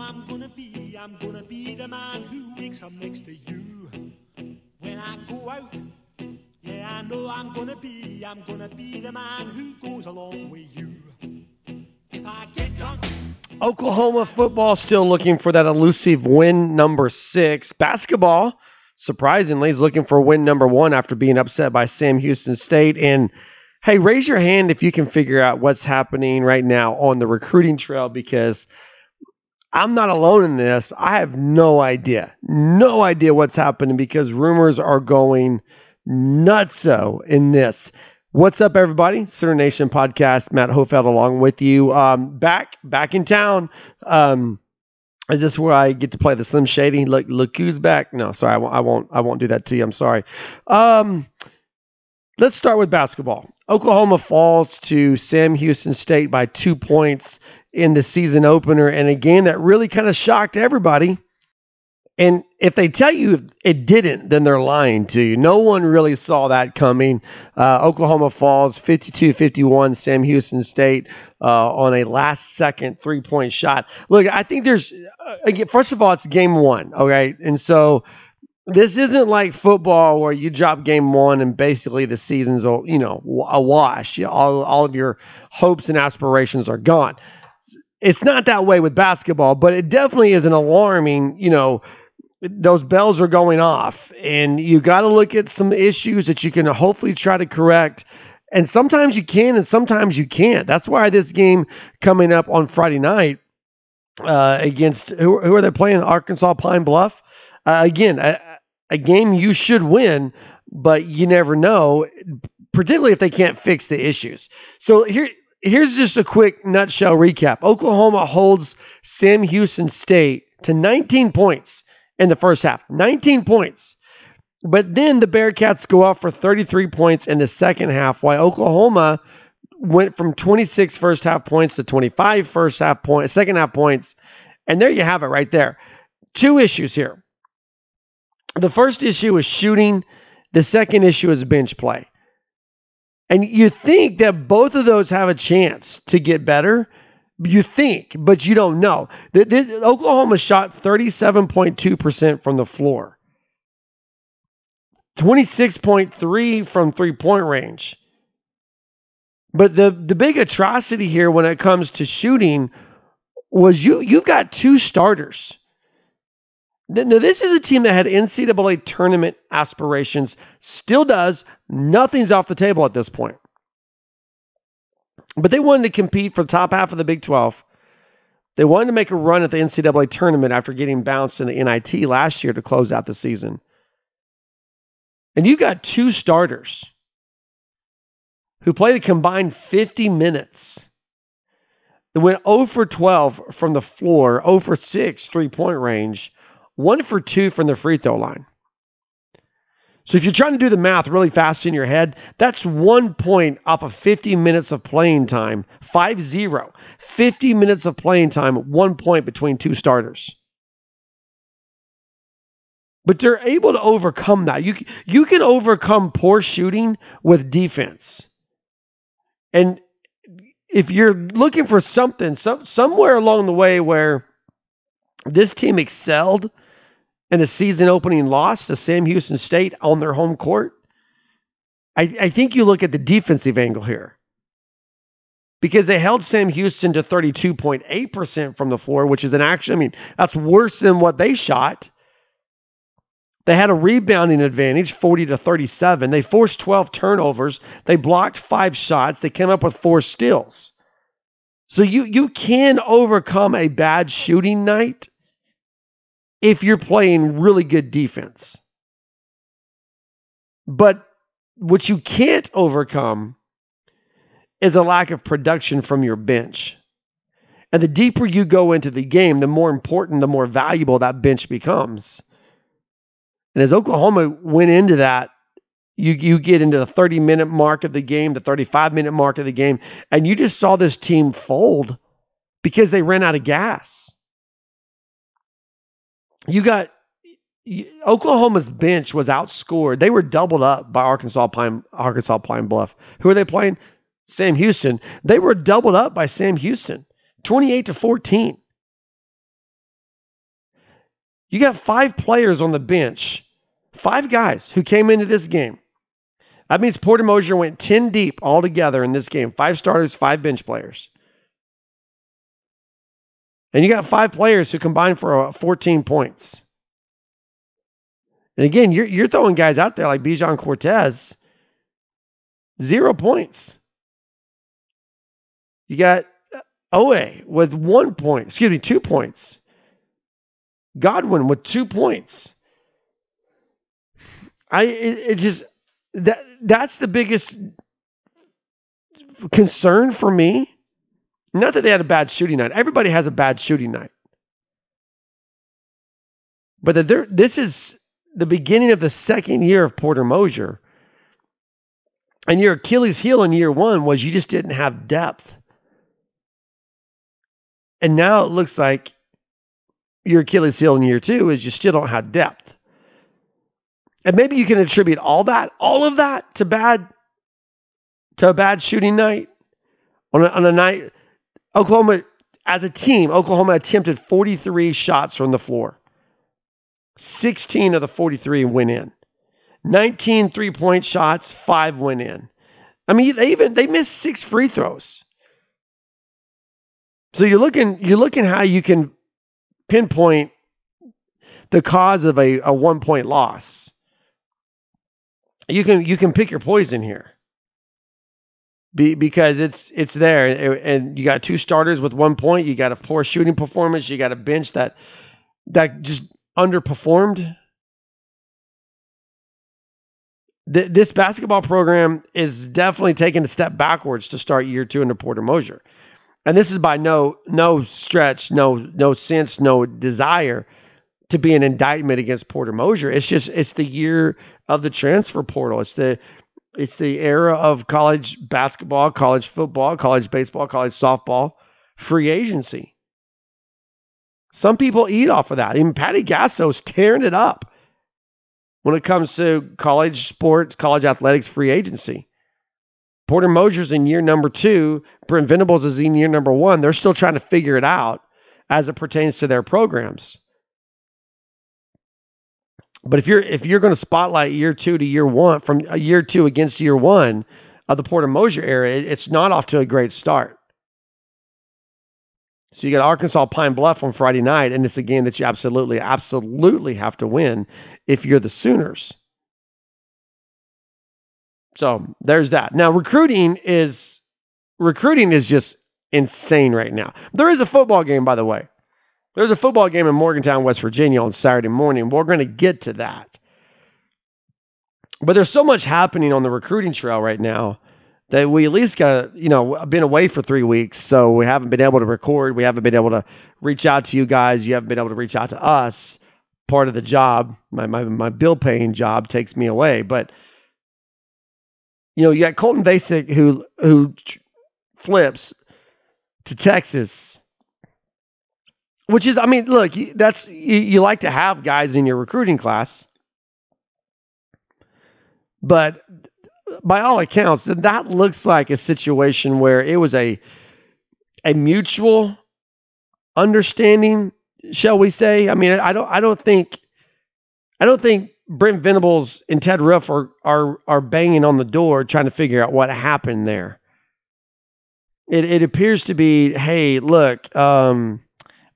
I'm gonna be, I'm gonna be the man who wakes up next to you. When I go out, yeah, I know I'm gonna be, I'm gonna be the man who goes along with you. Drunk, Oklahoma football still looking for that elusive win number six. Basketball, surprisingly, is looking for win number one after being upset by Sam Houston State. And hey, raise your hand if you can figure out what's happening right now on the recruiting trail because I'm not alone in this. I have no idea, no idea what's happening because rumors are going nutso in this. What's up, everybody? Sooner Nation podcast. Matt Hofeld along with you. Um, back back in town. Um, is this where I get to play the Slim Shady? Look, look who's back. No, sorry, I won't. I won't. I won't do that to you. I'm sorry. Um, let's start with basketball. Oklahoma falls to Sam Houston State by two points in the season opener, and a game that really kind of shocked everybody. And if they tell you it didn't, then they're lying to you. No one really saw that coming. Uh, Oklahoma falls 52 51, Sam Houston State uh, on a last second three point shot. Look, I think there's, uh, again, first of all, it's game one, okay? And so this isn't like football where you drop game one and basically the season's, you know, a wash. All, all of your hopes and aspirations are gone. It's not that way with basketball, but it definitely is an alarming, you know, those bells are going off. And you got to look at some issues that you can hopefully try to correct. And sometimes you can and sometimes you can't. That's why this game coming up on friday night uh, against who, who are they playing? Arkansas pine bluff uh, again a, a game you should win but you never know particularly if they can't fix the issues so here here's just a quick nutshell recap oklahoma holds sam houston state to 19 points in the first half. 19 points. But then the Bearkats go off for 33 points in the second half, while Oklahoma went from 26 first half points to 25 first half points, second half points. And there you have it right there. Two issues here. The first issue is shooting, the second issue is bench play. And you think that both of those have a chance to get better. You think, but you don't know. Th- this- Oklahoma shot 37.2% from the floor, 26.3 from three point range. But the, the big atrocity here when it comes to shooting was you you've got two starters. Now, this is a team that had NCAA tournament aspirations, still does. Nothing's off the table at this point. But they wanted to compete for the top half of the Big 12. They wanted to make a run at the NCAA tournament after getting bounced in the NIT last year to close out the season. And you got two starters who played a combined 50 minutes. They went 0 for 12 from the floor, 0 for 6 three point range, 1 for 2 from the free throw line. So if you're trying to do the math really fast in your head, that's one point off of 50 minutes of playing time, 5 0. 50 minutes of playing time, one point between two starters. But they're able to overcome that. You, you can overcome poor shooting with defense. And if you're looking for something, some, somewhere along the way where this team excelled in a season opening loss to Sam Houston State on their home court, I, I think you look at the defensive angle here. Because they held Sam Houston to 32.8% from the floor, which is an action. I mean, that's worse than what they shot. They had a rebounding advantage, 40 to 37. They forced 12 turnovers. They blocked five shots. They came up with four steals. So you you can overcome a bad shooting night if you're playing really good defense. But what you can't overcome is a lack of production from your bench. And the deeper you go into the game, the more important, the more valuable that bench becomes. And as Oklahoma went into that, you you get into the 30 minute mark of the game, the 35 minute mark of the game, and you just saw this team fold because they ran out of gas. You got Oklahoma's bench was outscored. They were doubled up by Arkansas Pine Arkansas Pine Bluff. Who are they playing? Sam Houston. They were doubled up by Sam Houston. 28 to 14. You got five players on the bench, five guys who came into this game. That means Porter Moser went 10 deep altogether in this game. Five starters, five bench players. And you got five players who combined for uh, 14 points. And again, you're, you're throwing guys out there like Bijan Cortes, zero points. You got Oweh with one point, excuse me, two points. Godwin with two points. I it, it just that that's the biggest concern for me. Not that they had a bad shooting night. Everybody has a bad shooting night. But that this is the beginning of the second year of Porter Moser. And your Achilles heel in year one was you just didn't have depth. And now it looks like your Achilles heel in year two is you still don't have depth. And maybe you can attribute all that, all of that to bad, to a bad shooting night on a, on a night. Oklahoma, as a team, Oklahoma attempted 43 shots from the floor. 16 of the 43 went in. 19 three point shots, five went in. I mean, they even they missed six free throws. So you're looking you're looking how you can pinpoint the cause of a, a one point loss. You can you can pick your poison here. Be, because it's it's there and you got two starters with one point, you got a poor shooting performance, you got a bench that that just underperformed. this basketball program is definitely taking a step backwards to start year two under Porter Moser, and this is by no no stretch, no no sense, no desire to be an indictment against Porter Moser. It's just it's the year of the transfer portal. It's the it's the era of college basketball, college football, college baseball, college softball, free agency. Some people eat off of that. Even Patty Gasso's tearing it up when it comes to college sports, college athletics, free agency. Porter Moser's in year number two. Brent Venables is in year number one. They're still trying to figure it out as it pertains to their programs. But if you're if you're going to spotlight year two to year one from a year two against year one of the Porter Moser era, it's not off to a great start. So you got Arkansas Pine Bluff on Friday night, and it's a game that you absolutely, absolutely have to win if you're the Sooners. So there's that. Now recruiting is recruiting is just insane right now. There is a football game, by the way. There's a football game in Morgantown, West Virginia on Saturday morning. We're going to get to that. But there's so much happening on the recruiting trail right now that we at least got, to, you know, been away for three weeks. So we haven't been able to record. We haven't been able to reach out to you guys. You haven't been able to reach out to us. Part of the job, my, my, my bill paying job takes me away. But you know, you got Colton Vasek who who flips to Texas, which is, I mean, look, that's you, you like to have guys in your recruiting class, but by all accounts, that looks like a situation where it was a a mutual understanding, shall we say? I mean, I don't, I don't think, I don't think Brent Venables and Ted Roof are are are banging on the door trying to figure out what happened there. It it appears to be, hey, look, um,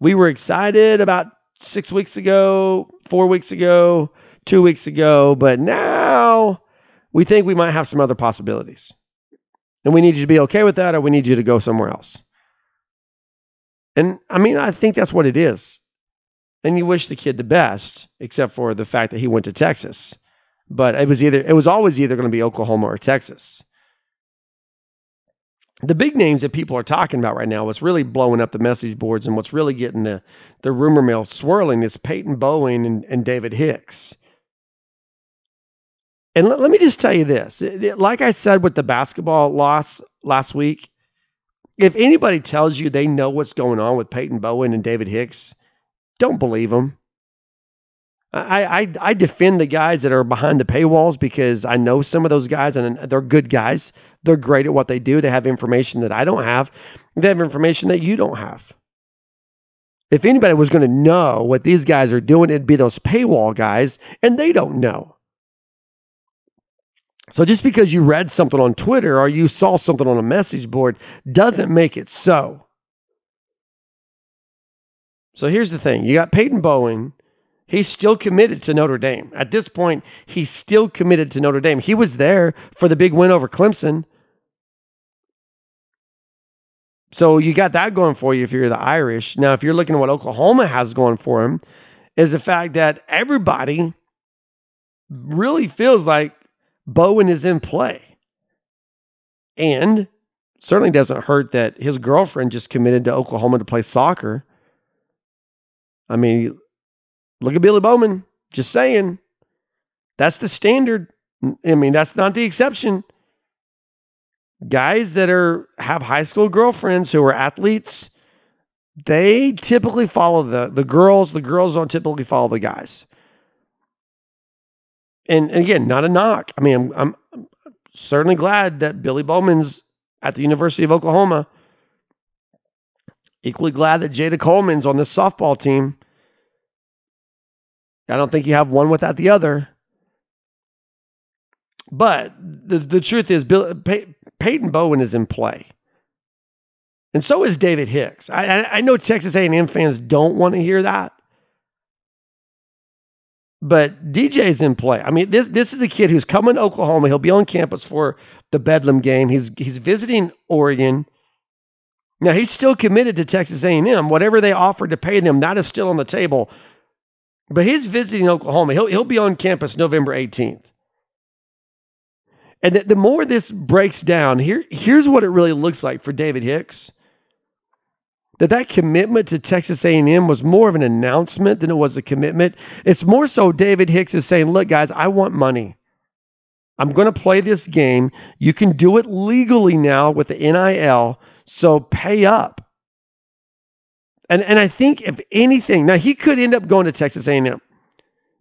we were excited about six weeks ago, four weeks ago, two weeks ago, but now we think we might have some other possibilities. And we need you to be okay with that, or we need you to go somewhere else. And I mean, I think that's what it is and you wish the kid the best, except for the fact that he went to Texas. but it was either it was always either going to be Oklahoma or Texas. The big names that people are talking about right now, what's really blowing up the message boards and what's really getting the, the rumor mill swirling is Peyton Bowen and, and David Hicks. And let, let me just tell you this like I said with the basketball loss last week, if anybody tells you they know what's going on with Peyton Bowen and David Hicks, don't believe them. I, I, I defend the guys that are behind the paywalls because I know some of those guys and they're good guys. They're great at what they do. They have information that I don't have. They have information that you don't have. If anybody was going to know what these guys are doing, it'd be those paywall guys, and they don't know. So just because you read something on Twitter or you saw something on a message board doesn't make it so. So here's the thing you got Peyton Bowen He's still committed to Notre Dame. At this point, he's still committed to Notre Dame. He was there for the big win over Clemson. So you got that going for you if you're the Irish. Now, if you're looking at what Oklahoma has going for him, is the fact that everybody really feels like Bowen is in play. And certainly doesn't hurt that his girlfriend just committed to Oklahoma to play soccer. I mean, Look at Billy Bowman. Just saying. That's the standard. I mean, that's not the exception. Guys that are have high school girlfriends who are athletes, they typically follow the the girls. The girls don't typically follow the guys. And, and again, not a knock. I mean, I'm, I'm certainly glad that Billy Bowman's at the University of Oklahoma. Equally glad that Jayda Coleman's on this softball team. I don't think you have one without the other. But the, the truth is, Bill, Pey, Peyton Bowen is in play. And so is David Hicks. I, I, I know Texas A&M fans don't want to hear that. But DJ's in play. I mean, this this is a kid who's coming to Oklahoma. He'll be on campus for the Bedlam game. He's he's visiting Oregon. Now he's still committed to Texas A&M. Whatever they offered to pay them, that is still on the table. But he's visiting Oklahoma. He'll, he'll be on campus November 18th. And the, the more this breaks down, here, here's what it really looks like for David Hicks. That that commitment to Texas A&M was more of an announcement than it was a commitment. It's more so David Hicks is saying, "Look, guys, I want money. I'm going to play this game. You can do it legally now with the NIL, so pay up." And and I think if anything, now he could end up going to Texas A&M.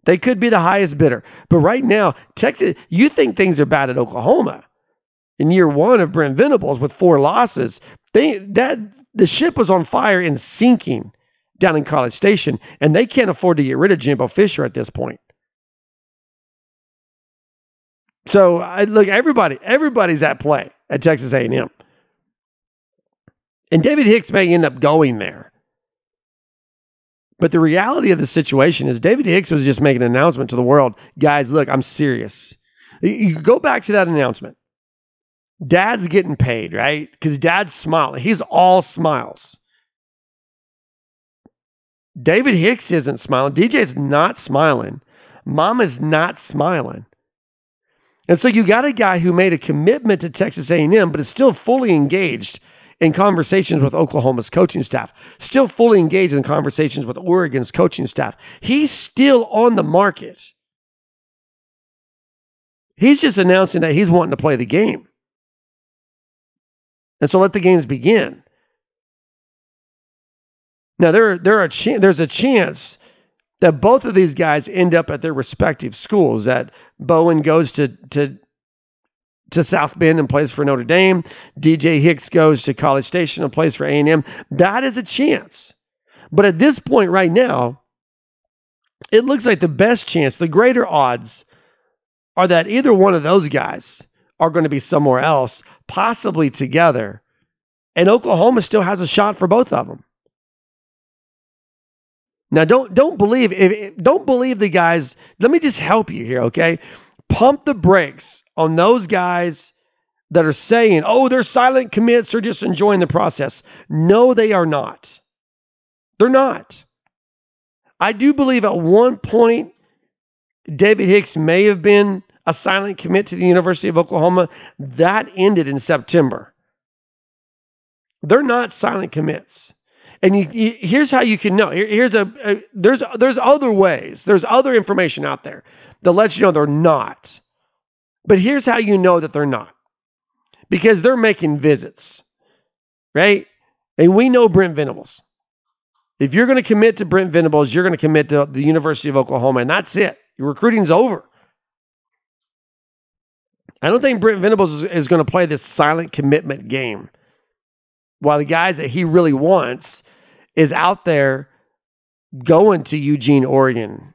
They could be the highest bidder. But right now, Texas, you think things are bad at Oklahoma. In year one of Brent Venables with four losses, they that the ship was on fire and sinking down in College Station, and they can't afford to get rid of Jimbo Fisher at this point. So I look, everybody, everybody's at play at Texas A&M, and David Hicks may end up going there. But the reality of the situation is David Hicks was just making an announcement to the world guys, look, I'm serious. You go back to that announcement. Dad's getting paid, right? Because dad's smiling. He's all smiles. David Hicks isn't smiling. DJ's not smiling. Mom is not smiling. And so you got a guy who made a commitment to Texas A&M, but is still fully engaged in conversations with Oklahoma's coaching staff, still fully engaged in conversations with Oregon's coaching staff. He's still on the market. He's just announcing that he's wanting to play the game. And so let the games begin. Now there, there are ch- there's a chance that both of these guys end up at their respective schools. That Bowen goes to to to South Bend and plays for Notre Dame. DJ Hicks goes to College Station and plays for A&M. That is a chance. But at this point right now, it looks like the best chance, the greater odds are that either one of those guys are going to be somewhere else, possibly together. And Oklahoma still has a shot for both of them. Now don't don't believe if don't believe the guys. Let me just help you here, okay? Pump the brakes on those guys that are saying, oh, they're silent commits, they're just enjoying the process. No, they are not. They're not. I do believe at one point David Hicks may have been a silent commit to the University of Oklahoma. That ended in September. They're not silent commits. And you, you, here's how you can know. Here, here's a, a there's there's other ways. There's other information out there that lets you know they're not. But here's how you know that they're not. Because they're making visits. Right? And we know Brent Venables. If you're going to commit to Brent Venables, you're going to commit to the University of Oklahoma, and that's it. Your recruiting's over. I don't think Brent Venables is, is going to play this silent commitment game. While the guys that he really wants is out there going to Eugene, Oregon,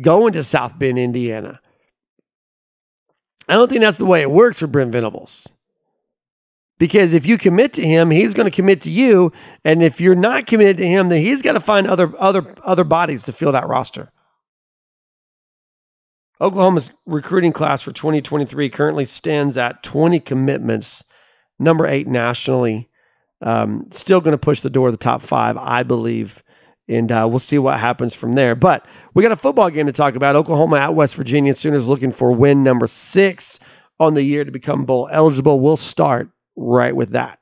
going to South Bend, Indiana. I don't think that's the way it works for Brent Venables. Because if you commit to him, he's going to commit to you, and if you're not committed to him, then he's got to find other other other bodies to fill that roster. Oklahoma's recruiting class for 2023 currently stands at 20 commitments, number eight nationally. Um, still going to push the door of the top five, I believe, and uh, we'll see what happens from there. But we got a football game to talk about. Oklahoma at West Virginia. Sooners looking for win number six on the year to become bowl eligible. We'll start right with that.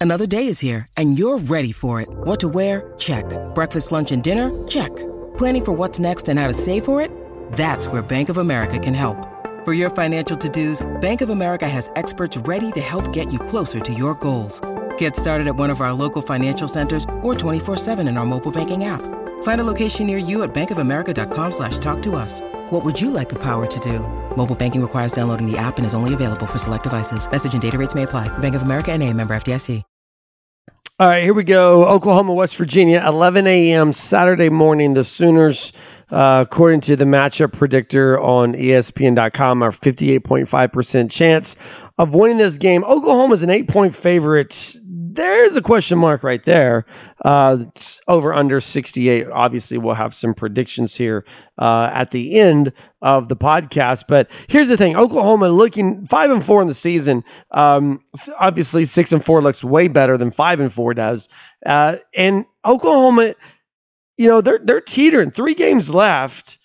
Another day is here, and you're ready for it. What to wear? Check. Breakfast, lunch, and dinner? Check. Planning for what's next and how to save for it? That's where Bank of America can help. For your financial to-dos, Bank of America has experts ready to help get you closer to your goals. Get started at one of our local financial centers or 24-7 in our mobile banking app. Find a location near you at bankofamerica.com slash talk to us. What would you like the power to do? Mobile banking requires downloading the app and is only available for select devices. Message and data rates may apply. Bank of America and a member FDIC. All right, here we go. Oklahoma, West Virginia, 11 a.m. Saturday morning. The Sooners uh, according to the matchup predictor on ESPN.com, are 58.5% chance of winning this game. Oklahoma is an eight point favorite. There's a question mark right there. Uh, over under 68. Obviously, we'll have some predictions here uh, at the end of the podcast. But here's the thing: Oklahoma looking five and four in the season. Um, obviously, six and four looks way better than five and four does. Uh, and Oklahoma you know, they're they're teetering. Three games left.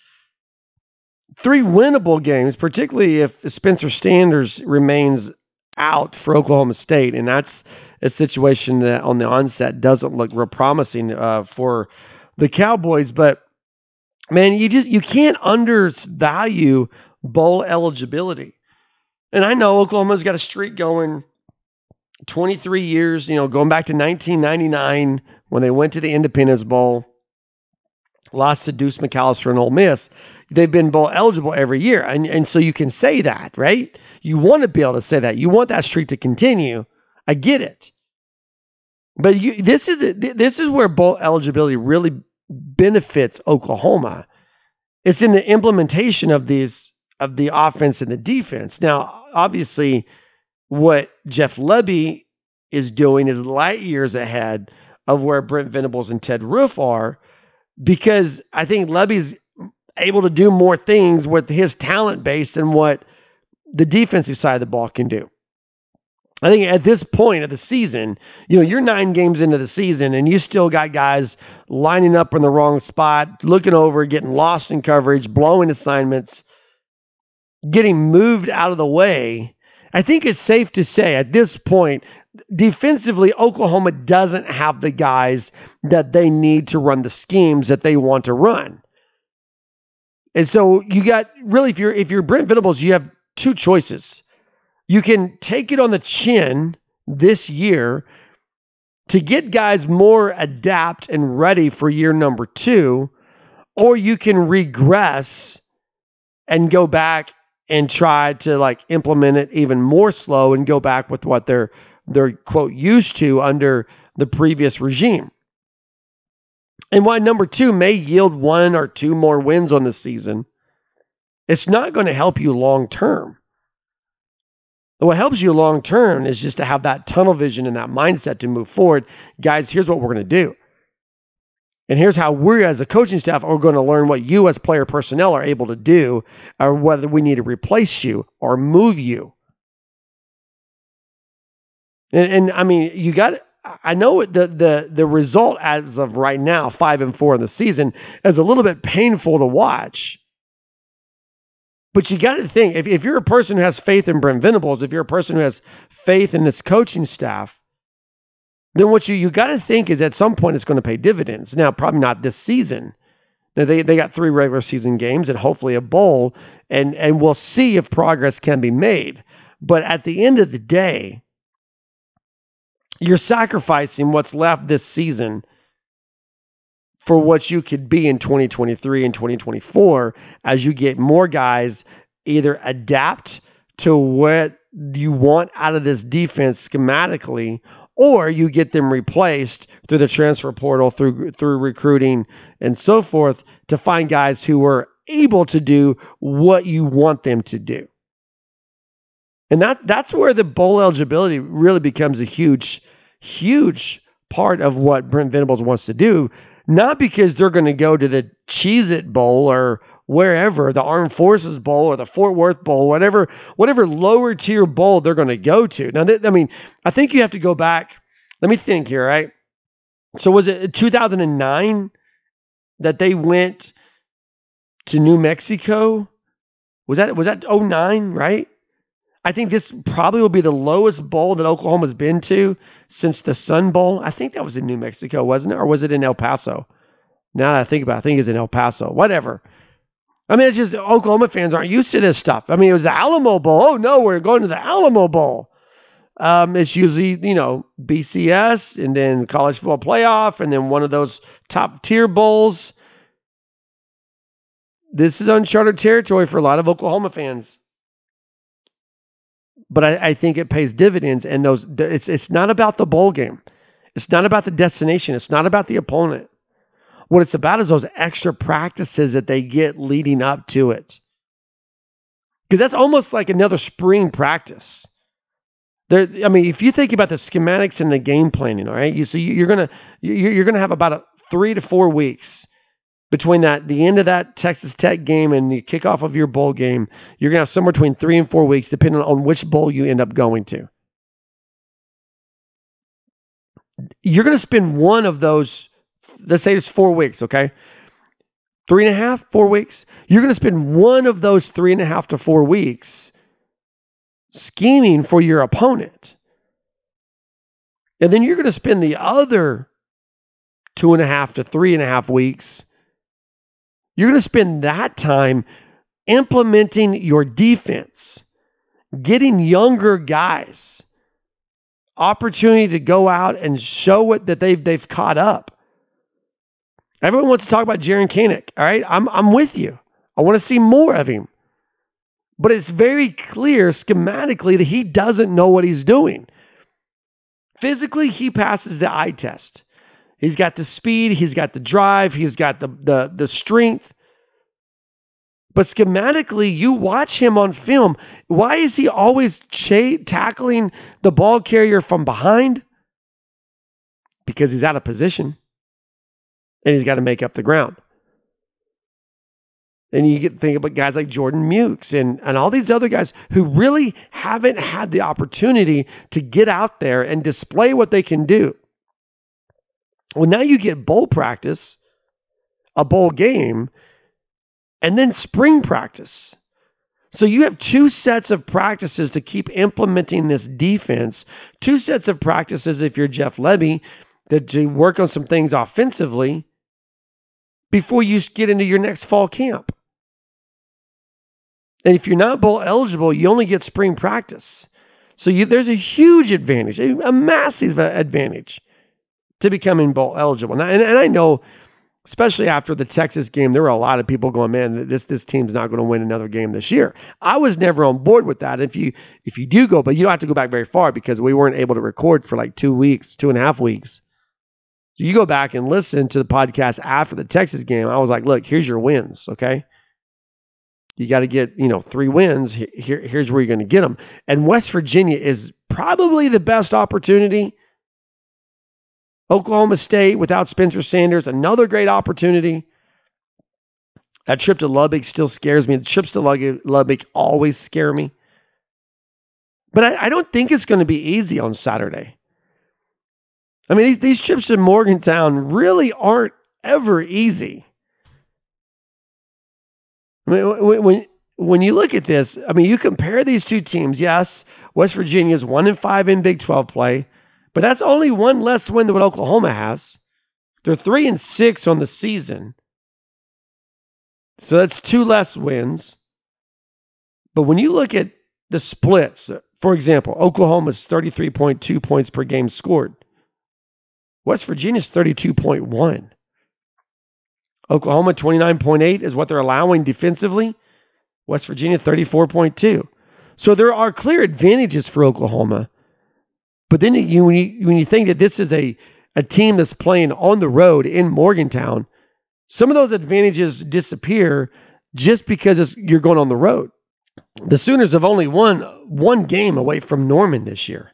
Three winnable games, particularly if Spencer Sanders remains out for Oklahoma State, and that's a situation that on the onset doesn't look real promising uh, for the Cowboys. But man, you just you can't undervalue bowl eligibility. And I know Oklahoma's got a streak going 23 years, you know, going back to 1999 when they went to the Independence Bowl lost to Deuce McAllister and Ole Miss. They've been bowl eligible every year. And, and so you can say that, right? You want to be able to say that. You want that streak to continue. I get it. But you, this is this is where bowl eligibility really benefits Oklahoma. It's in the implementation of these of the offense and the defense. Now, obviously, what Jeff Lebby is doing is light years ahead of where Brent Venables and Ted Roof are because I think Lebby's able to do more things with his talent base than what the defensive side of the ball can do. I think at this point of the season, you know, you're nine games into the season and you still got guys lining up in the wrong spot, looking over, getting lost in coverage, blowing assignments, getting moved out of the way. I think it's safe to say at this point defensively, Oklahoma doesn't have the guys that they need to run the schemes that they want to run. And so you got really if you're if you're Brent Venables, you have two choices. You can take it on the chin this year to get guys more adapt and ready for year number two, or you can regress and go back and try to like implement it even more slow and go back with what they're they're quote used to under the previous regime. And while number two may yield one or two more wins on the season, it's not going to help you long term. What helps you long term is just to have that tunnel vision and that mindset to move forward. Guys, here's what we're going to do. And here's how we as a coaching staff are going to learn what you as player personnel are able to do, or whether we need to replace you or move you. And, and I mean, you got. I know the the the result as of right now, five and four in the season, is a little bit painful to watch. But you got to think if, if you're a person who has faith in Brent Venables, if you're a person who has faith in this coaching staff, then what you, you got to think is at some point it's going to pay dividends. Now, probably not this season. Now, they, they got three regular season games and hopefully a bowl, and, and we'll see if progress can be made. But at the end of the day, you're sacrificing what's left this season for what you could be in 2023 and 2024 as you get more guys either adapt to what you want out of this defense schematically or you get them replaced through the transfer portal through through recruiting and so forth to find guys who are able to do what you want them to do. And that that's where the bowl eligibility really becomes a huge huge part of what Brent Venables wants to do not because they're going to go to the Cheez It Bowl or wherever, the Armed Forces Bowl or the Fort Worth Bowl, whatever, whatever lower tier bowl they're going to go to. Now, th- I mean, I think you have to go back. Let me think here, right? So was it 2009 that they went to New Mexico? Was that was that 09, right? I think this probably will be the lowest bowl that Oklahoma's been to since the Sun Bowl. I think that was in New Mexico, wasn't it? Or was it in El Paso? Now that I think about it, I think it's in El Paso. Whatever. I mean, it's just Oklahoma fans aren't used to this stuff. I mean, it was the Alamo Bowl. Oh, no, we're going to the Alamo Bowl. Um, it's usually, you know, BCS and then college football playoff and then one of those top tier bowls. This is uncharted territory for a lot of Oklahoma fans but I, I, think it pays dividends. And those it's it's not about the bowl game. It's not about the destination. It's not about the opponent. What it's about is those extra practices that they get leading up to it. Because that's almost like another spring practice. There, I mean, if you think about the schematics and the game planning, all right, you so you're gonna you're gonna have about a three to four weeks between that the end of that Texas Tech game and the kickoff of your bowl game, you're gonna have somewhere between three and four weeks, depending on which bowl you end up going to. You're gonna spend one of those, let's say it's four weeks, okay? Three and a half, four weeks. You're gonna spend one of those three and a half to four weeks scheming for your opponent. And then you're gonna spend the other two and a half to three and a half weeks you're going to spend that time implementing your defense, getting younger guys opportunity to go out and show what that they've they've caught up. Everyone wants to talk about Jaren Kanak. All right, I'm I'm with you. I want to see more of him. But it's very clear schematically that he doesn't know what he's doing. Physically, he passes the eye test. He's got the speed, he's got the drive, he's got the the the strength. But schematically, you watch him on film. Why is he always tackling the ball carrier from behind? Because he's out of position and he's got to make up the ground. And you get to think about guys like Jordan Mukes and, and all these other guys who really haven't had the opportunity to get out there and display what they can do. Well, now you get bowl practice, a bowl game, and then spring practice. So you have two sets of practices to keep implementing this defense, two sets of practices if you're Jeff Lebby that to work on some things offensively before you get into your next fall camp. And if you're not bowl eligible, you only get spring practice. So you, there's a huge advantage, a massive advantage to becoming bowl eligible. And, and I know, especially after the Texas game, there were a lot of people going, "Man, this this team's not going to win another game this year." I was never on board with that. If you if you do go, but you don't have to go back very far because we weren't able to record for like two weeks, two and a half weeks. So you go back and listen to the podcast after the Texas game. I was like, "Look, here's your wins, okay." You got to get, you know, three wins. Here, here's where you're going to get them. And West Virginia is probably the best opportunity Oklahoma State without Spencer Sanders, another great opportunity. That trip to Lubbock still scares me. The trips to Lubbock always scare me. But I, I don't think it's going to be easy on Saturday. I mean, these, these trips to Morgantown really aren't ever easy. I mean, when, when when you look at this, I mean, you compare these two teams. Yes, West Virginia is one and five in Big 12 play, but that's only one less win than what Oklahoma has. They're three and six on the season. So that's two less wins. But when you look at the splits, for example, Oklahoma's 33.2 points per game scored. West Virginia's 32.1. Oklahoma 29.8 is what they're allowing defensively. West Virginia 34.2. So there are clear advantages for Oklahoma. But then you when you when you think that this is a a team that's playing on the road in Morgantown, some of those advantages disappear just because you're going on the road. The Sooners have only won one game away from Norman this year.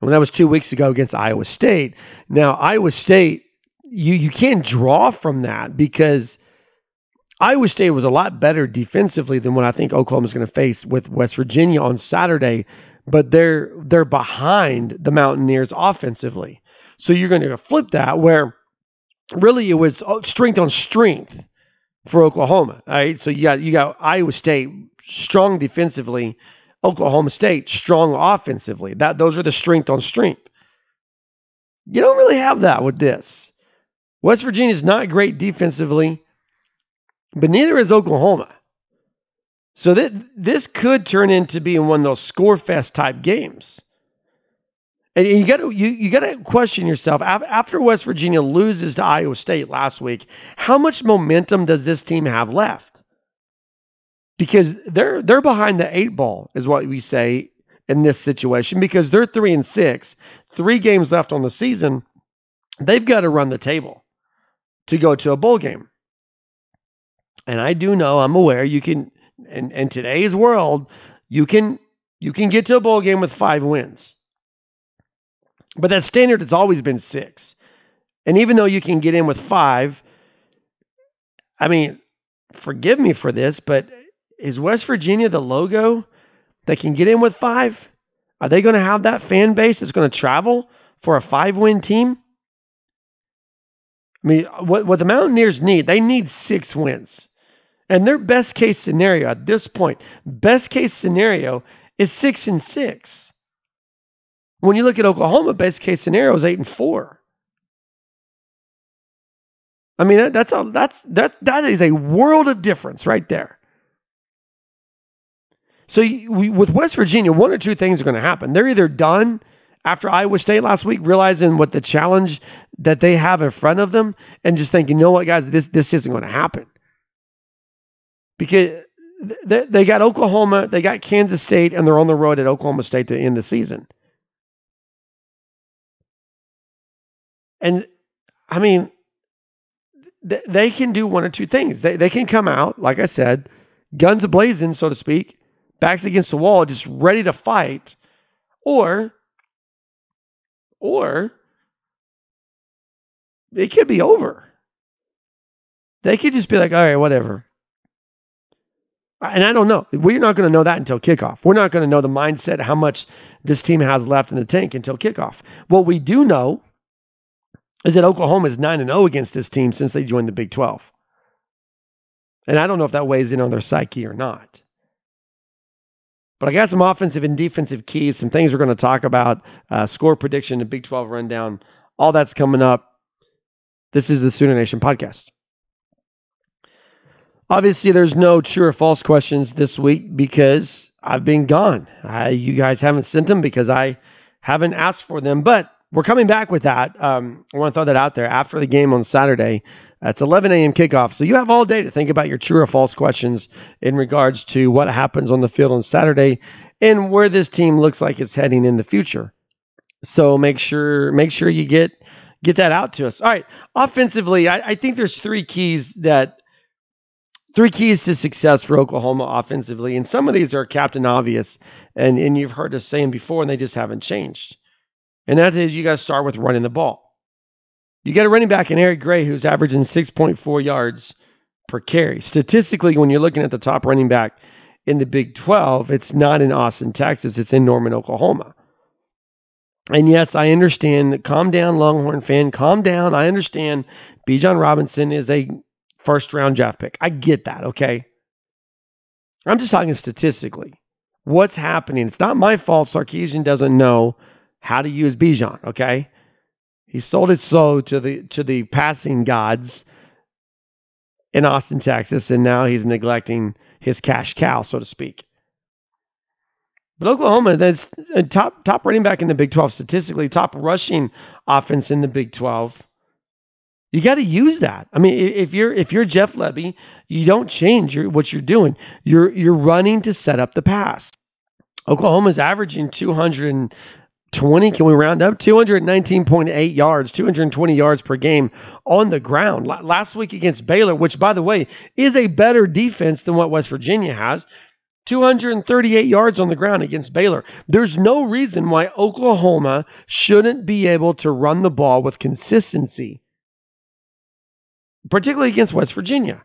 Well, that was two weeks ago against Iowa State. Now, Iowa State, you you can't draw from that because Iowa State was a lot better defensively than what I think Oklahoma's going to face with West Virginia on Saturday, but they're they're behind the Mountaineers offensively. So you're going to flip that where really it was uh, strength on strength for Oklahoma. Right. So you got you got Iowa State strong defensively, Oklahoma State strong offensively. That those are the strength on strength. You don't really have that with this. West Virginia is not great defensively, but neither is Oklahoma. So that this could turn into being one of those score fest type games. And you got to you, you got to question yourself after West Virginia loses to Iowa State last week. How much momentum does this team have left? Because they're they're behind the eight ball, is what we say in this situation. Because they're three and six, three games left on the season. They've got to run the table to go to a bowl game. And I do know, I'm aware you can in, in today's world, you can you can get to a bowl game with five wins. But that standard has always been six. And even though you can get in with five, I mean, forgive me for this, but is West Virginia the logo that can get in with five? Are they going to have that fan base that's going to travel for a five win team? I mean, what, what the Mountaineers need, they need six wins. And their best case scenario at this point, best case scenario is six and six. When you look at Oklahoma, best case scenario is eight and four. I mean, that, that's a that's that that is a world of difference right there. So we, with West Virginia, one or two things are going to happen. They're either done after Iowa State last week, realizing what the challenge that they have in front of them, and just thinking, you know what, guys, this this isn't going to happen because they, they got Oklahoma, they got Kansas State, and they're on the road at Oklahoma State to end the season. And I mean, th- they can do one or two things. They, they can come out, like I said, guns blazing, so to speak, backs against the wall, just ready to fight, or, or it could be over. They could just be like, all right, whatever. And I don't know. We're not going to know that until kickoff. We're not going to know the mindset, how much this team has left in the tank until kickoff. What we do know is that Oklahoma is 9 and 0 against this team since they joined the Big 12. And I don't know if that weighs in on their psyche or not. But I got some offensive and defensive keys, some things we're going to talk about, uh, score prediction, the Big 12 rundown. All that's coming up. This is the Sooner Nation podcast. Obviously, there's no true or false questions this week because I've been gone. I, you guys haven't sent them because I haven't asked for them. But we're coming back with that. Um, I want to throw that out there after the game on Saturday. It's 11 a.m. kickoff. So you have all day to think about your true or false questions in regards to what happens on the field on Saturday and where this team looks like it's heading in the future. So make sure make sure you get get that out to us. All right. Offensively, I, I think there's three keys that three keys to success for Oklahoma offensively. And some of these are captain obvious and, and you've heard us saying before, and they just haven't changed and that is you got to start with running the ball. You got a running back in Eric Gray who's averaging 6.4 yards per carry. Statistically, when you're looking at the top running back in the Big 12, it's not in Austin, Texas, it's in Norman, Oklahoma. And yes, I understand. Calm down, Longhorn fan. Calm down. I understand. Bijan Robinson is a first round draft pick. I get that. Okay. I'm just talking statistically. What's happening? It's not my fault Sarkisian doesn't know how to use Bijan, okay? He sold his soul to the to the passing gods in Austin, Texas, and now he's neglecting his cash cow, so to speak. But Oklahoma, that's a top top running back in the Big 12 statistically, top rushing offense in the Big 12. You got to use that. I mean, if you're if you're Jeff Lebby, you don't change your, what you're doing. You're you're running to set up the pass. Oklahoma's averaging 220. Can we round up 219.8 yards, 220 yards per game on the ground. Last week against Baylor, which by the way is a better defense than what West Virginia has. 238 yards on the ground against Baylor. There's no reason why Oklahoma shouldn't be able to run the ball with consistency, particularly against West Virginia.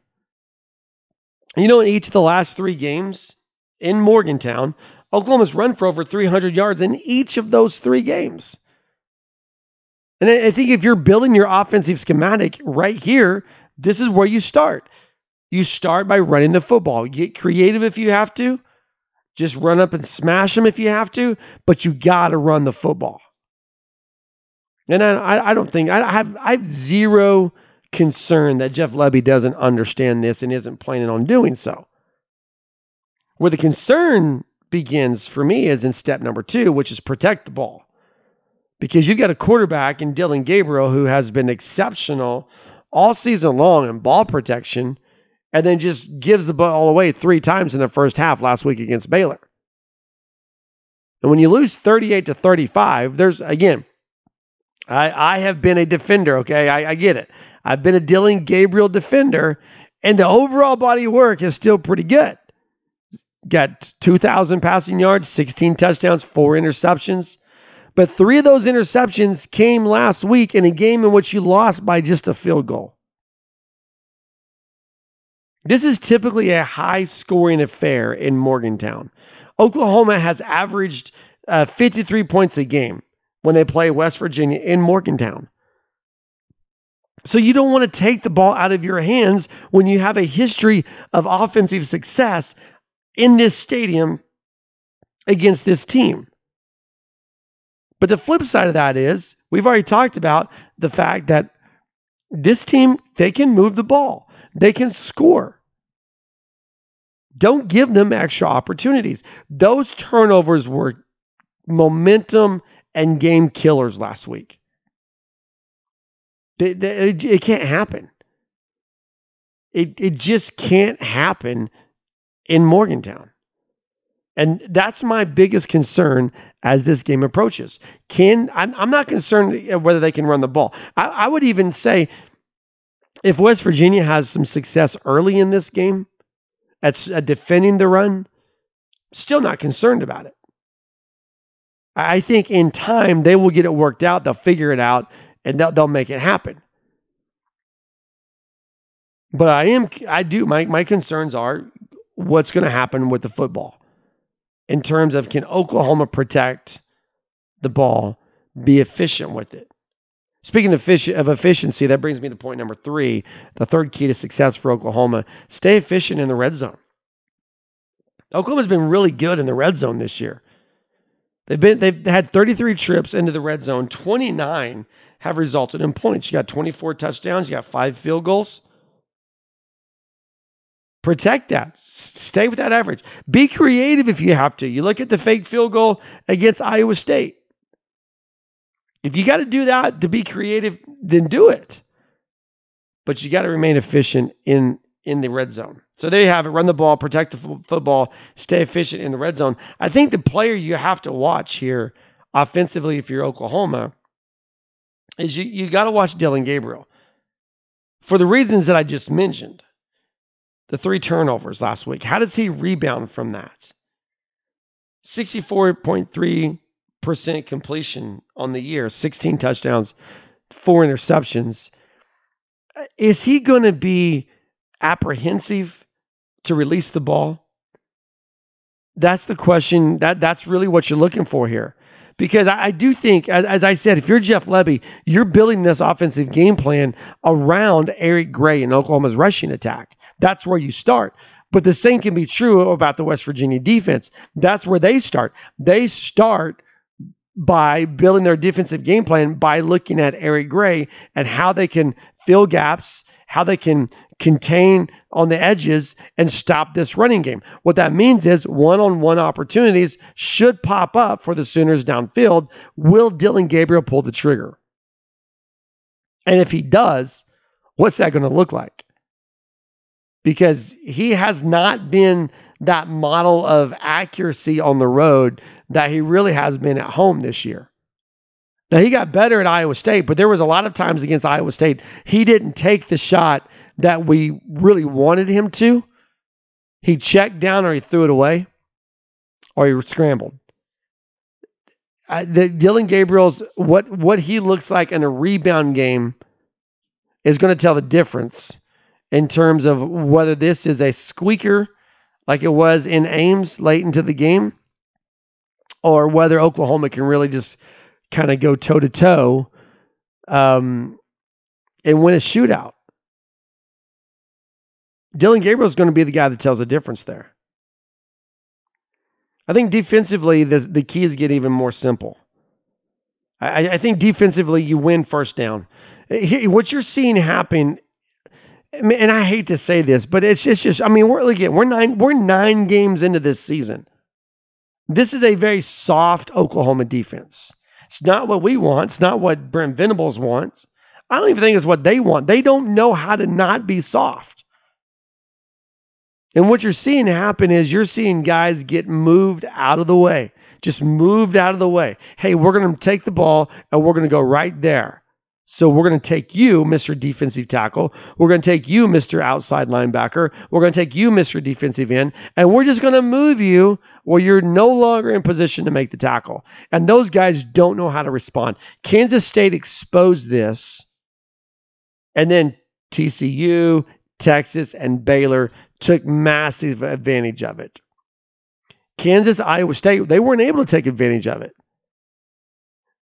You know, in each of the last three games in Morgantown, Oklahoma's run for over 300 yards in each of those three games. And I think if you're building your offensive schematic right here, this is where you start. You start by running the football. Get creative if you have to. Just run up and smash them if you have to, but you got to run the football. And I, I don't think I have I have zero concern that Jeff Lebby doesn't understand this and isn't planning on doing so. Where the concern begins for me is in step number two, which is protect the ball. Because you've got a quarterback in Dillon Gabriel who has been exceptional all season long in ball protection and then just gives the ball away three times in the first half last week against Baylor. And when you lose 38 to 35, there's again, I, I have been a defender, okay? I, I get it. I've been a Dillon Gabriel defender, and the overall body work is still pretty good. Got 2,000 passing yards, 16 touchdowns, four interceptions. But three of those interceptions came last week in a game in which you lost by just a field goal. This is typically a high scoring affair in Morgantown. Oklahoma has averaged uh, 53 points a game when they play West Virginia in Morgantown. So you don't want to take the ball out of your hands when you have a history of offensive success in this stadium against this team. But the flip side of that is we've already talked about the fact that this team, they can move the ball. They can score. Don't give them extra opportunities. Those turnovers were momentum and game killers last week. It, it can't happen. It, it just can't happen in Morgantown. And that's my biggest concern as this game approaches. Can I'm, I'm not concerned eh, whether they can run the ball. I, I would even say if West Virginia has some success early in this game at, at defending the run, still not concerned about it. I think in time they will get it worked out. They'll figure it out and they'll, they'll make it happen. But I am, I do, my, my concerns are what's going to happen with the football in terms of can Oklahoma protect the ball, be efficient with it. Speaking of, of efficiency, that brings me to point number three. The third key to success for Oklahoma stay efficient in the red zone. Oklahoma's been really good in the red zone this year. They've been they've had 33 trips into the red zone. 29 have resulted in points. You got 24 touchdowns. You got five field goals. Protect that. Stay with that average. Be creative if you have to. You look at the fake field goal against Iowa State. If you got to do that to be creative, then do it. But you got to remain efficient in in the red zone. So there you have it. Run the ball, protect the f- football, stay efficient in the red zone. I think the player you have to watch here offensively, if you're Oklahoma, is you, you got to watch Dillon Gabriel for the reasons that I just mentioned. The three turnovers last week. How does he rebound from that? 64.3 percent completion on the year, 16 touchdowns, four interceptions. Uh, is he going to be apprehensive to release the ball? That's the question. That that's really what you're looking for here. Because I, I do think, as, as, I said, if you're Jeff Lebby, you're building this offensive game plan around Eric Gray and Oklahoma's rushing attack. That's where you start. But the same can be true about the West Virginia defense. That's where they start. They start by building their defensive game plan by looking at Eric Gray and how they can fill gaps, how they can contain on the edges and stop this running game. What that means is one on one opportunities should pop up for the Sooners downfield. Will Dillon Gabriel pull the trigger? And if he does, what's that going to look like? Because he has not been that model of accuracy on the road that he really has been at home this year. Now, he got better at Iowa State, but there was a lot of times against Iowa State, he didn't take the shot that we really wanted him to. He checked down or he threw it away or he scrambled. The Dillon Gabriel's what what he looks like in a rebound game is going to tell the difference in terms of whether this is a squeaker like it was in Ames late into the game or whether Oklahoma can really just kind of go toe to toe um, and win a shootout. Dillon Gabriel is going to be the guy that tells the difference there. I think defensively, the, the keys get even more simple. I, I think defensively, you win first down. Eh, what you're seeing happen, and I hate to say this, but it's just, just I mean, we're again, we're nine, we're nine games into this season. This is a very soft Oklahoma defense. It's not what we want. It's not what Brent Venables wants. I don't even think it's what they want. They don't know how to not be soft. And what you're seeing happen is you're seeing guys get moved out of the way, just moved out of the way. Hey, we're going to take the ball and we're going to go right there. So we're going to take you, Mr. Defensive Tackle. We're going to take you, Mr. Outside Linebacker. We're going to take you, Mr. Defensive End, and we're just going to move you where you're no longer in position to make the tackle. And those guys don't know how to respond. Kansas State exposed this, and then TCU, Texas, and Baylor took massive advantage of it. Kansas, Iowa State, they weren't able to take advantage of it.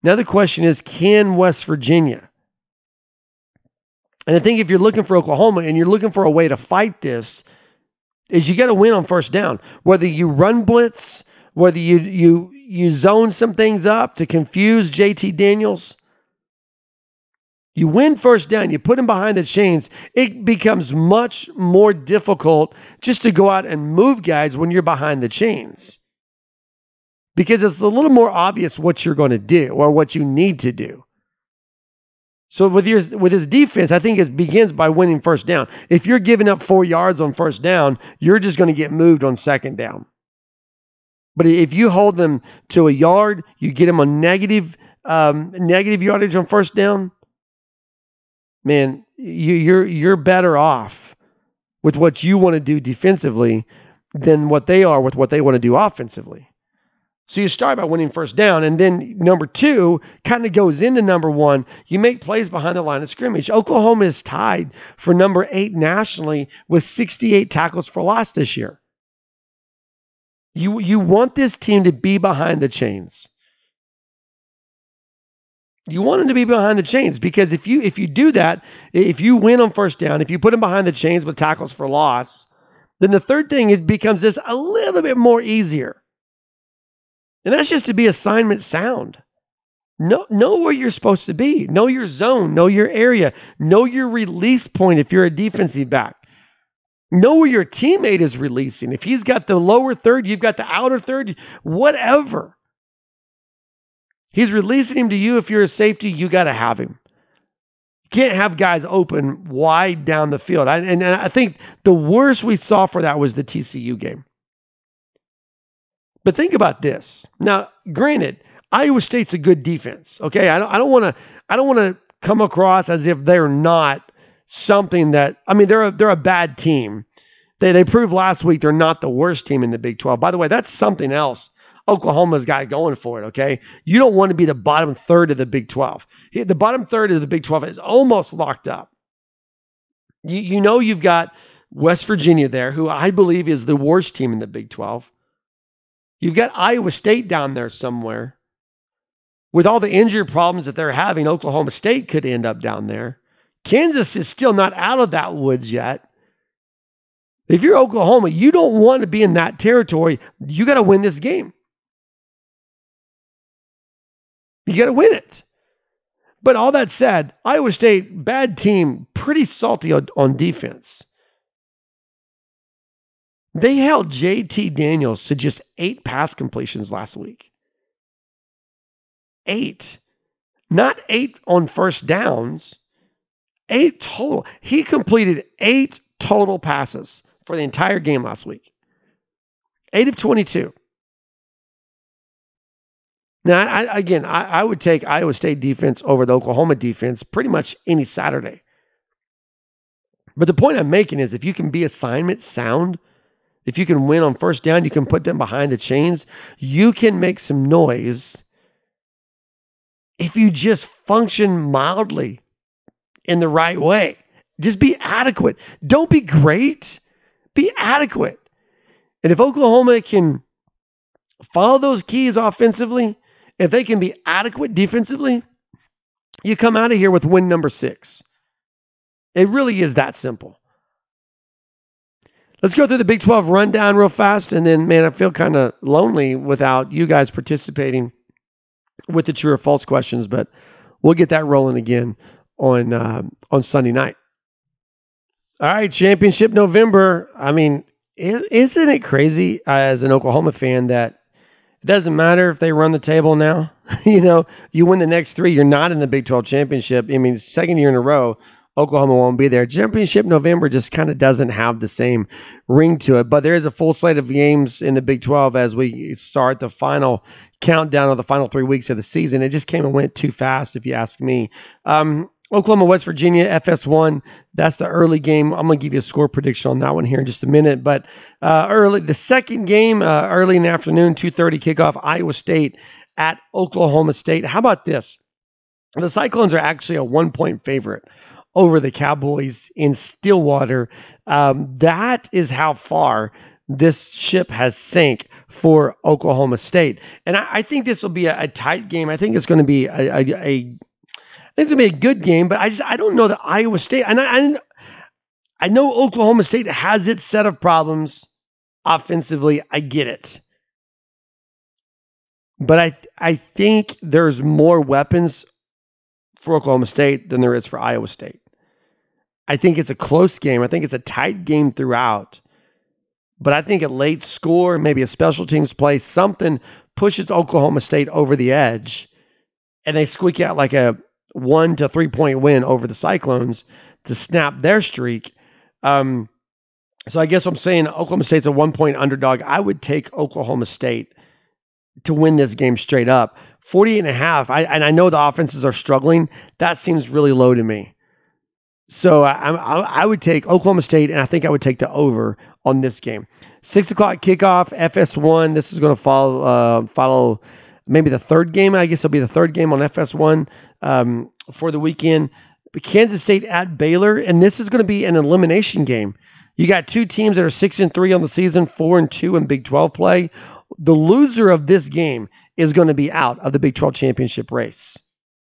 Now the question is, can West Virginia? And I think if you're looking for Oklahoma and you're looking for a way to fight this, is you got to win on first down. Whether you run blitz, whether you you you zone some things up to confuse JT Daniels, you win first down, you put him behind the chains, it becomes much more difficult just to go out and move guys when you're behind the chains. Because it's a little more obvious what you're going to do or what you need to do. So with your with his defense, I think it begins by winning first down. If you're giving up four yards on first down, you're just going to get moved on second down. But if you hold them to a yard, you get them a negative um, negative yardage on first down. Man, you, you're you're better off with what you want to do defensively than what they are with what they want to do offensively. So you start by winning first down, and then number two kind of goes into number one. You make plays behind the line of scrimmage. Oklahoma is tied for number eight nationally with 68 tackles for loss this year. You, you want this team to be behind the chains. You want them to be behind the chains because if you if you do that, if you win on first down, if you put them behind the chains with tackles for loss, then the third thing it becomes this a little bit more easier. And that's just to be assignment sound. Know, know where you're supposed to be. Know your zone. Know your area. Know your release point if you're a defensive back. Know where your teammate is releasing. If he's got the lower third, you've got the outer third, whatever. He's releasing him to you. If you're a safety, you got to have him. You can't have guys open wide down the field. I, and, and I think the worst we saw for that was the TCU game. But think about this. Now, granted, Iowa State's a good defense. Okay, I don't. I don't want to. I don't want to come across as if they're not something that. I mean, they're a, they're a bad team. They they proved last week they're not the worst team in the Big 12. By the way, that's something else. Oklahoma's got going for it. Okay, you don't want to be the bottom third of the Big 12. The bottom third of the Big 12 is almost locked up. You you know you've got West Virginia there, who I believe is the worst team in the Big 12. You've got Iowa State down there somewhere. With all the injury problems that they're having, Oklahoma State could end up down there. Kansas is still not out of that woods yet. If you're Oklahoma, you don't want to be in that territory. You got to win this game. You got to win it. But all that said, Iowa State, bad team, pretty salty on, on defense. They held JT Daniels to just eight pass completions last week. Eight. Not eight on first downs, eight total. He completed eight total passes for the entire game last week. Eight of 22. Now, I, again, I, I would take Iowa State defense over the Oklahoma defense pretty much any Saturday. But the point I'm making is if you can be assignment sound, if you can win on first down, you can put them behind the chains, you can make some noise if you just function mildly in the right way. Just be adequate. Don't be great, be adequate. And if Oklahoma can follow those keys offensively, if they can be adequate defensively, you come out of here with win number six. It really is that simple. Let's go through the Big 12 rundown real fast. And then, man, I feel kind of lonely without you guys participating with the true or false questions, but we'll get that rolling again on uh, on Sunday night. All right, championship November. I mean, isn't it crazy as an Oklahoma fan that it doesn't matter if they run the table now. you know, you win the next three, you're not in the Big 12 championship. I mean, second year in a row, Oklahoma won't be there. Championship November just kind of doesn't have the same ring to it. But there is a full slate of games in the Big 12 as we start the final countdown of the final three weeks of the season. It just came and went too fast, if you ask me. Um, Oklahoma, West Virginia, FS1. That's the early game. I'm going to give you a score prediction on that one here in just a minute. But uh, early, the second game, uh, early in the afternoon, 2:30 kickoff, Iowa State at Oklahoma State. How about this? The Cyclones are actually a one-point favorite over the Cowboys in Stillwater. Um, that is how far this ship has sank for Oklahoma State. And I, I think this will be a, a, tight game. I think it's going to be a, a, a it's going to be a good game, but I just I don't know that Iowa State. And I, I, I know Oklahoma State has its set of problems offensively. I get it, but I I think there's more weapons for Oklahoma State than there is for Iowa State. I think it's a close game. I think it's a tight game throughout. But I think a late score, maybe a special teams play, something pushes Oklahoma State over the edge and they squeak out like a one to three point win over the Cyclones to snap their streak. Um, so I guess I'm saying Oklahoma State's a one point underdog. I would take Oklahoma State to win this game straight up. 48 and a half. I, and I know the offenses are struggling. That seems really low to me. So I, I, I would take Oklahoma State, and I think I would take the over on this game. Six o'clock kickoff, FS1. This is going to follow uh, follow maybe the third game. I guess it'll be the third game on FS1 um, for the weekend. Kansas State at Baylor, and this is going to be an elimination game. You got two teams that are six and three on the season, four and two in Big 12 play. The loser of this game is going to be out of the Big 12 championship race.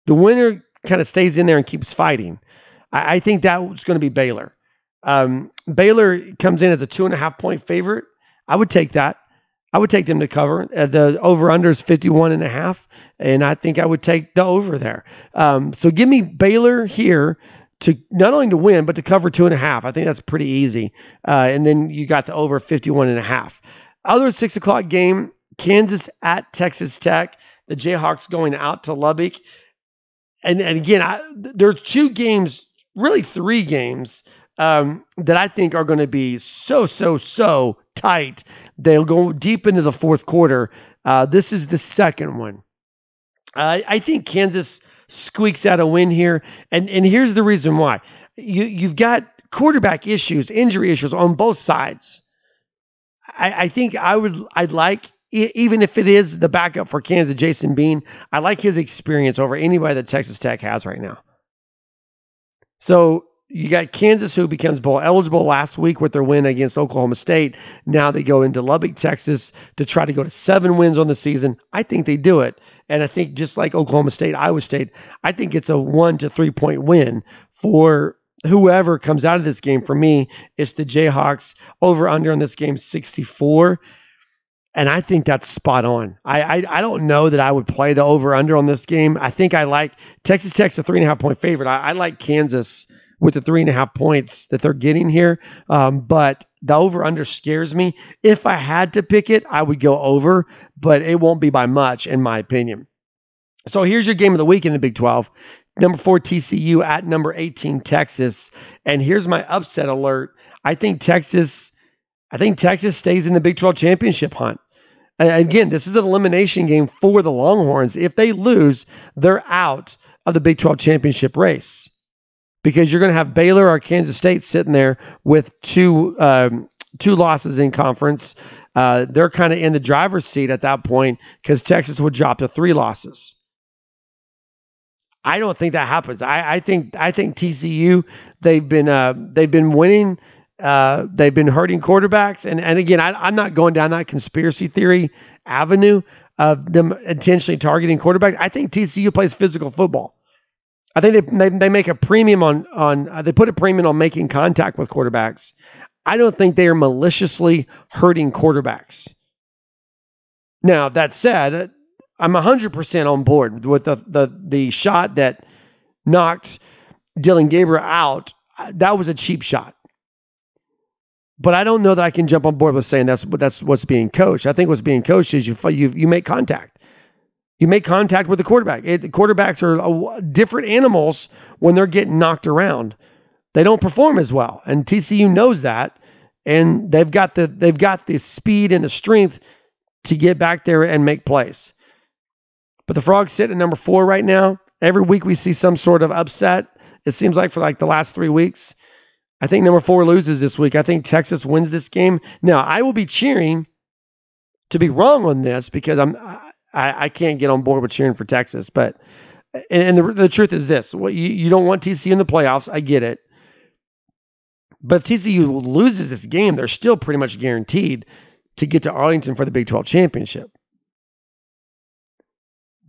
The winner kind of stays in there and keeps fighting. I, I think that's going to be Baylor. Um, Baylor comes in as a two and a half point favorite. I would take that. I would take them to cover. Uh, the over under is 51 and a half, and I think I would take the over there. Um, so give me Baylor here to not only to win, but to cover two and a half. I think that's pretty easy. Uh, and then you got the over 51 and a half. Other six o'clock game, Kansas at Texas Tech. The Jayhawks going out to Lubbock. And, and again, I, there's two games, really three games um, that I think are going to be so, so, so tight. They'll go deep into the fourth quarter. Uh, this is the second one. Uh, I think Kansas squeaks out a win here, and and here's the reason why. You you've got quarterback issues, injury issues on both sides. I, I think I would I'd like even if it is the backup for Kansas, Jason Bean. I like his experience over anybody that Texas Tech has right now. So you got Kansas, who becomes bowl eligible last week with their win against Oklahoma State. Now they go into Lubbock, Texas to try to go to seven wins on the season. I think they do it. And I think just like Oklahoma State, Iowa State, I think it's a one to three point win for whoever comes out of this game for me, it's the Jayhawks over under on this game 64. And I think that's spot on. I, I, I don't know that I would play the over under on this game. I think I like Texas Tech's a three and a half point favorite. I, I like Kansas with the three and a half points that they're getting here. Um, but the over under scares me. If I had to pick it, I would go over, but it won't be by much, in my opinion. So here's your game of the week in the Big 12. Number four, TCU at number 18, Texas. And here's my upset alert. I think Texas, I think Texas stays in the Big 12 championship hunt. Again, this is an elimination game for the Longhorns. If they lose, they're out of the Big 12 championship race because you're going to have Baylor or Kansas State sitting there with two um, two losses in conference. Uh, they're kind of in the driver's seat at that point because Texas would drop to three losses. I don't think that happens. I, I think I think TCU they've been uh, they've been winning. Uh, they've been hurting quarterbacks, and and again, I, I'm not going down that conspiracy theory avenue of them intentionally targeting quarterbacks. I think TCU plays physical football. I think they, they, they make a premium on on uh, they put a premium on making contact with quarterbacks. I don't think they are maliciously hurting quarterbacks. Now that said, I'm 100% on board with the the the shot that knocked Dillon Gabriel out. That was a cheap shot. But I don't know that I can jump on board with saying that's that's what's being coached. I think what's being coached is you you you make contact. You make contact with the quarterback. It, quarterbacks are different animals when they're getting knocked around. They don't perform as well, and TCU knows that, and they've got the they've got the speed and the strength to get back there and make plays. But the Frogs sit at number four right now. Every week we see some sort of upset. It seems like for like the last three weeks. I think number four loses this week. I think Texas wins this game. Now I will be cheering to be wrong on this because I'm I, I can't get on board with cheering for Texas. But and the, the truth is this: well, you, you don't want TCU in the playoffs. I get it. But if TCU loses this game, they're still pretty much guaranteed to get to Arlington for the Big 12 championship.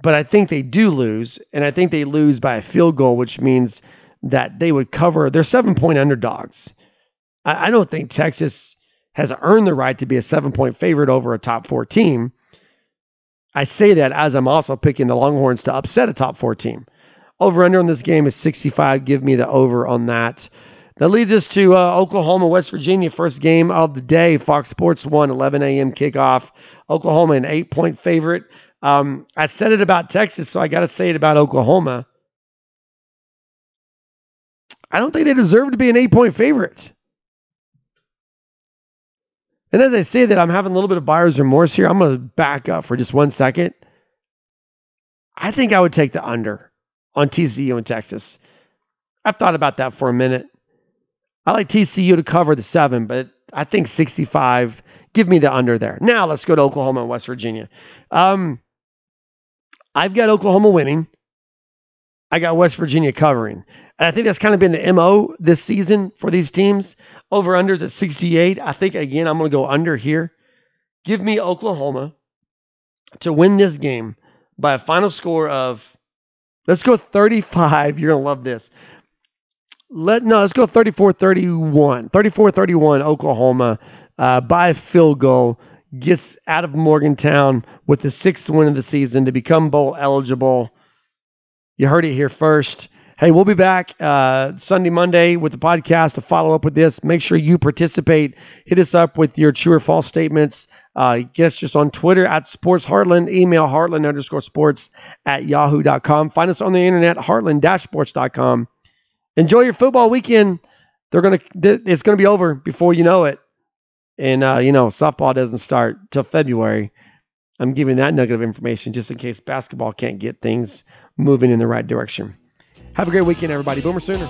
But I think they do lose, and I think they lose by a field goal, which means that they would cover. They're seven point underdogs. I, I don't think Texas has earned the right to be a seven point favorite over a top four team. I say that as I'm also picking the Longhorns to upset a top four team. Over under on this game is 65. Give me the over on that. That leads us to uh, Oklahoma, West Virginia, first game of the day. Fox Sports 1, 11 a.m. kickoff. Oklahoma, an eight point favorite. Um, I said it about Texas, so I got to say it about Oklahoma. I don't think they deserve to be an eight point favorite. And as I say that, I'm having a little bit of buyer's remorse here. I'm going to back up for just one second. I think I would take the under on TCU in Texas. I've thought about that for a minute. I like TCU to cover the seven, but I think 65. Give me the under there. Now let's go to Oklahoma and West Virginia. Um, I've got Oklahoma winning. I got West Virginia covering. And I think that's kind of been the MO this season for these teams. Over unders at 68. I think, again, I'm going to go under here. Give me Oklahoma to win this game by a final score of, let's go 35. You're going to love this. Let No, let's go 34 31. 34 31, Oklahoma uh, by field goal. Gets out of Morgantown with the sixth win of the season to become bowl eligible. You heard it here first. Hey, we'll be back uh, Sunday, Monday with the podcast to follow up with this. Make sure you participate. Hit us up with your true or false statements. Uh, get us just on Twitter at Sports Heartland. Email Heartland underscore sports at yahoo.com. Find us on the internet, heartland sports.com. Enjoy your football weekend. They're gonna. It's gonna be over before you know it. And uh, you know, softball doesn't start till February. I'm giving that nugget of information just in case basketball can't get things moving in the right direction. Have a great weekend, everybody. Boomer Sooner.